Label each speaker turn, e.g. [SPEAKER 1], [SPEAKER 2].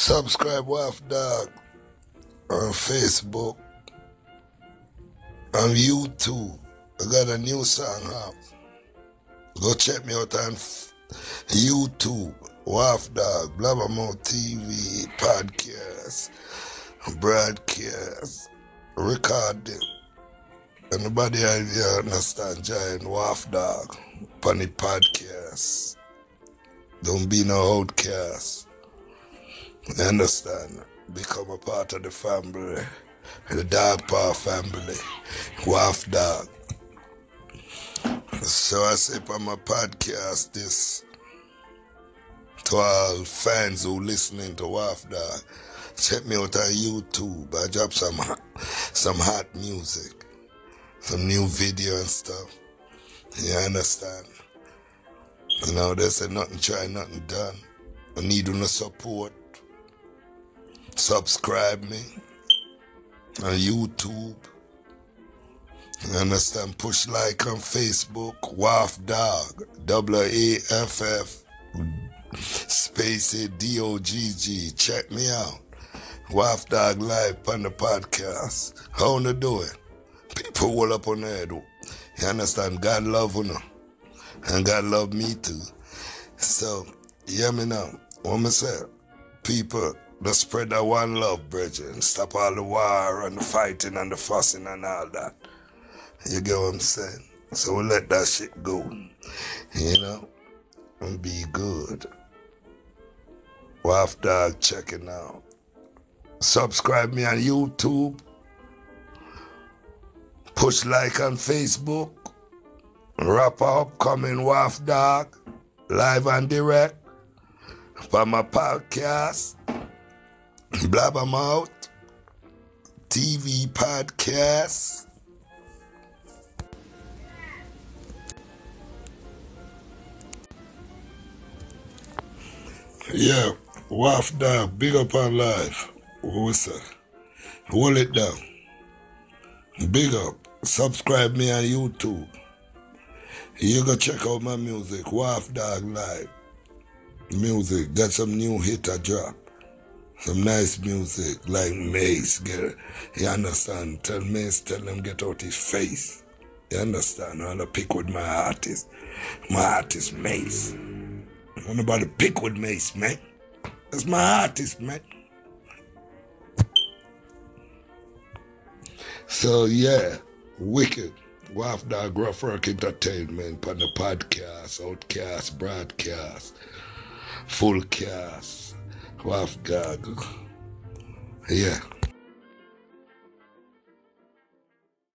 [SPEAKER 1] Subscribe Waff Dog on Facebook, on YouTube. I got a new song out. Go check me out on YouTube, Waff Dog, Blabbermouth TV, podcast, broadcast, recording. Anybody idea understand giant Waff Dog, Funny podcast. Don't be no outcast. You understand? Become a part of the family, the Dog Paw family, Waff Dog. So I say on my podcast this to all fans who listening to Waff Dog. Check me out on YouTube. I drop some some hot music, some new video and stuff. You understand? You know, they say nothing try, nothing done. I need no support. Subscribe me on YouTube. You understand? Push like on Facebook, Waff Dog, W A F F, space D O G G. Check me out. Waff Dog Live on the podcast. How you doing? People all up on there, though. You understand? God love you know. And God love me too. So, hear me now. What me say? People, let's spread that one love, brethren. Stop all the war and the fighting and the fussing and all that. You get what I'm saying? So we let that shit go. You know? And be good. Waff Dog checking out. Subscribe me on YouTube. Push like on Facebook. Wrap upcoming Waff Dog. Live and direct. For my podcast. Blabbermouth. TV podcast. Yeah, Waff Dog, big up on life. What's that? Hold it down. Big up. Subscribe me on YouTube. You go check out my music, Waff Dog Live. Music, got some new hit I drop. Some nice music, like Mace. Get? You understand? Tell Mace, tell him get out his face. You understand? I wanna pick with my artist. My artist Mace. I want about pick with Mace, man. That's my artist, man. So yeah, wicked. Waff Dog Rough Rock Entertainment on the podcast, outcast, broadcast, full cast, Waff Dog. Yeah.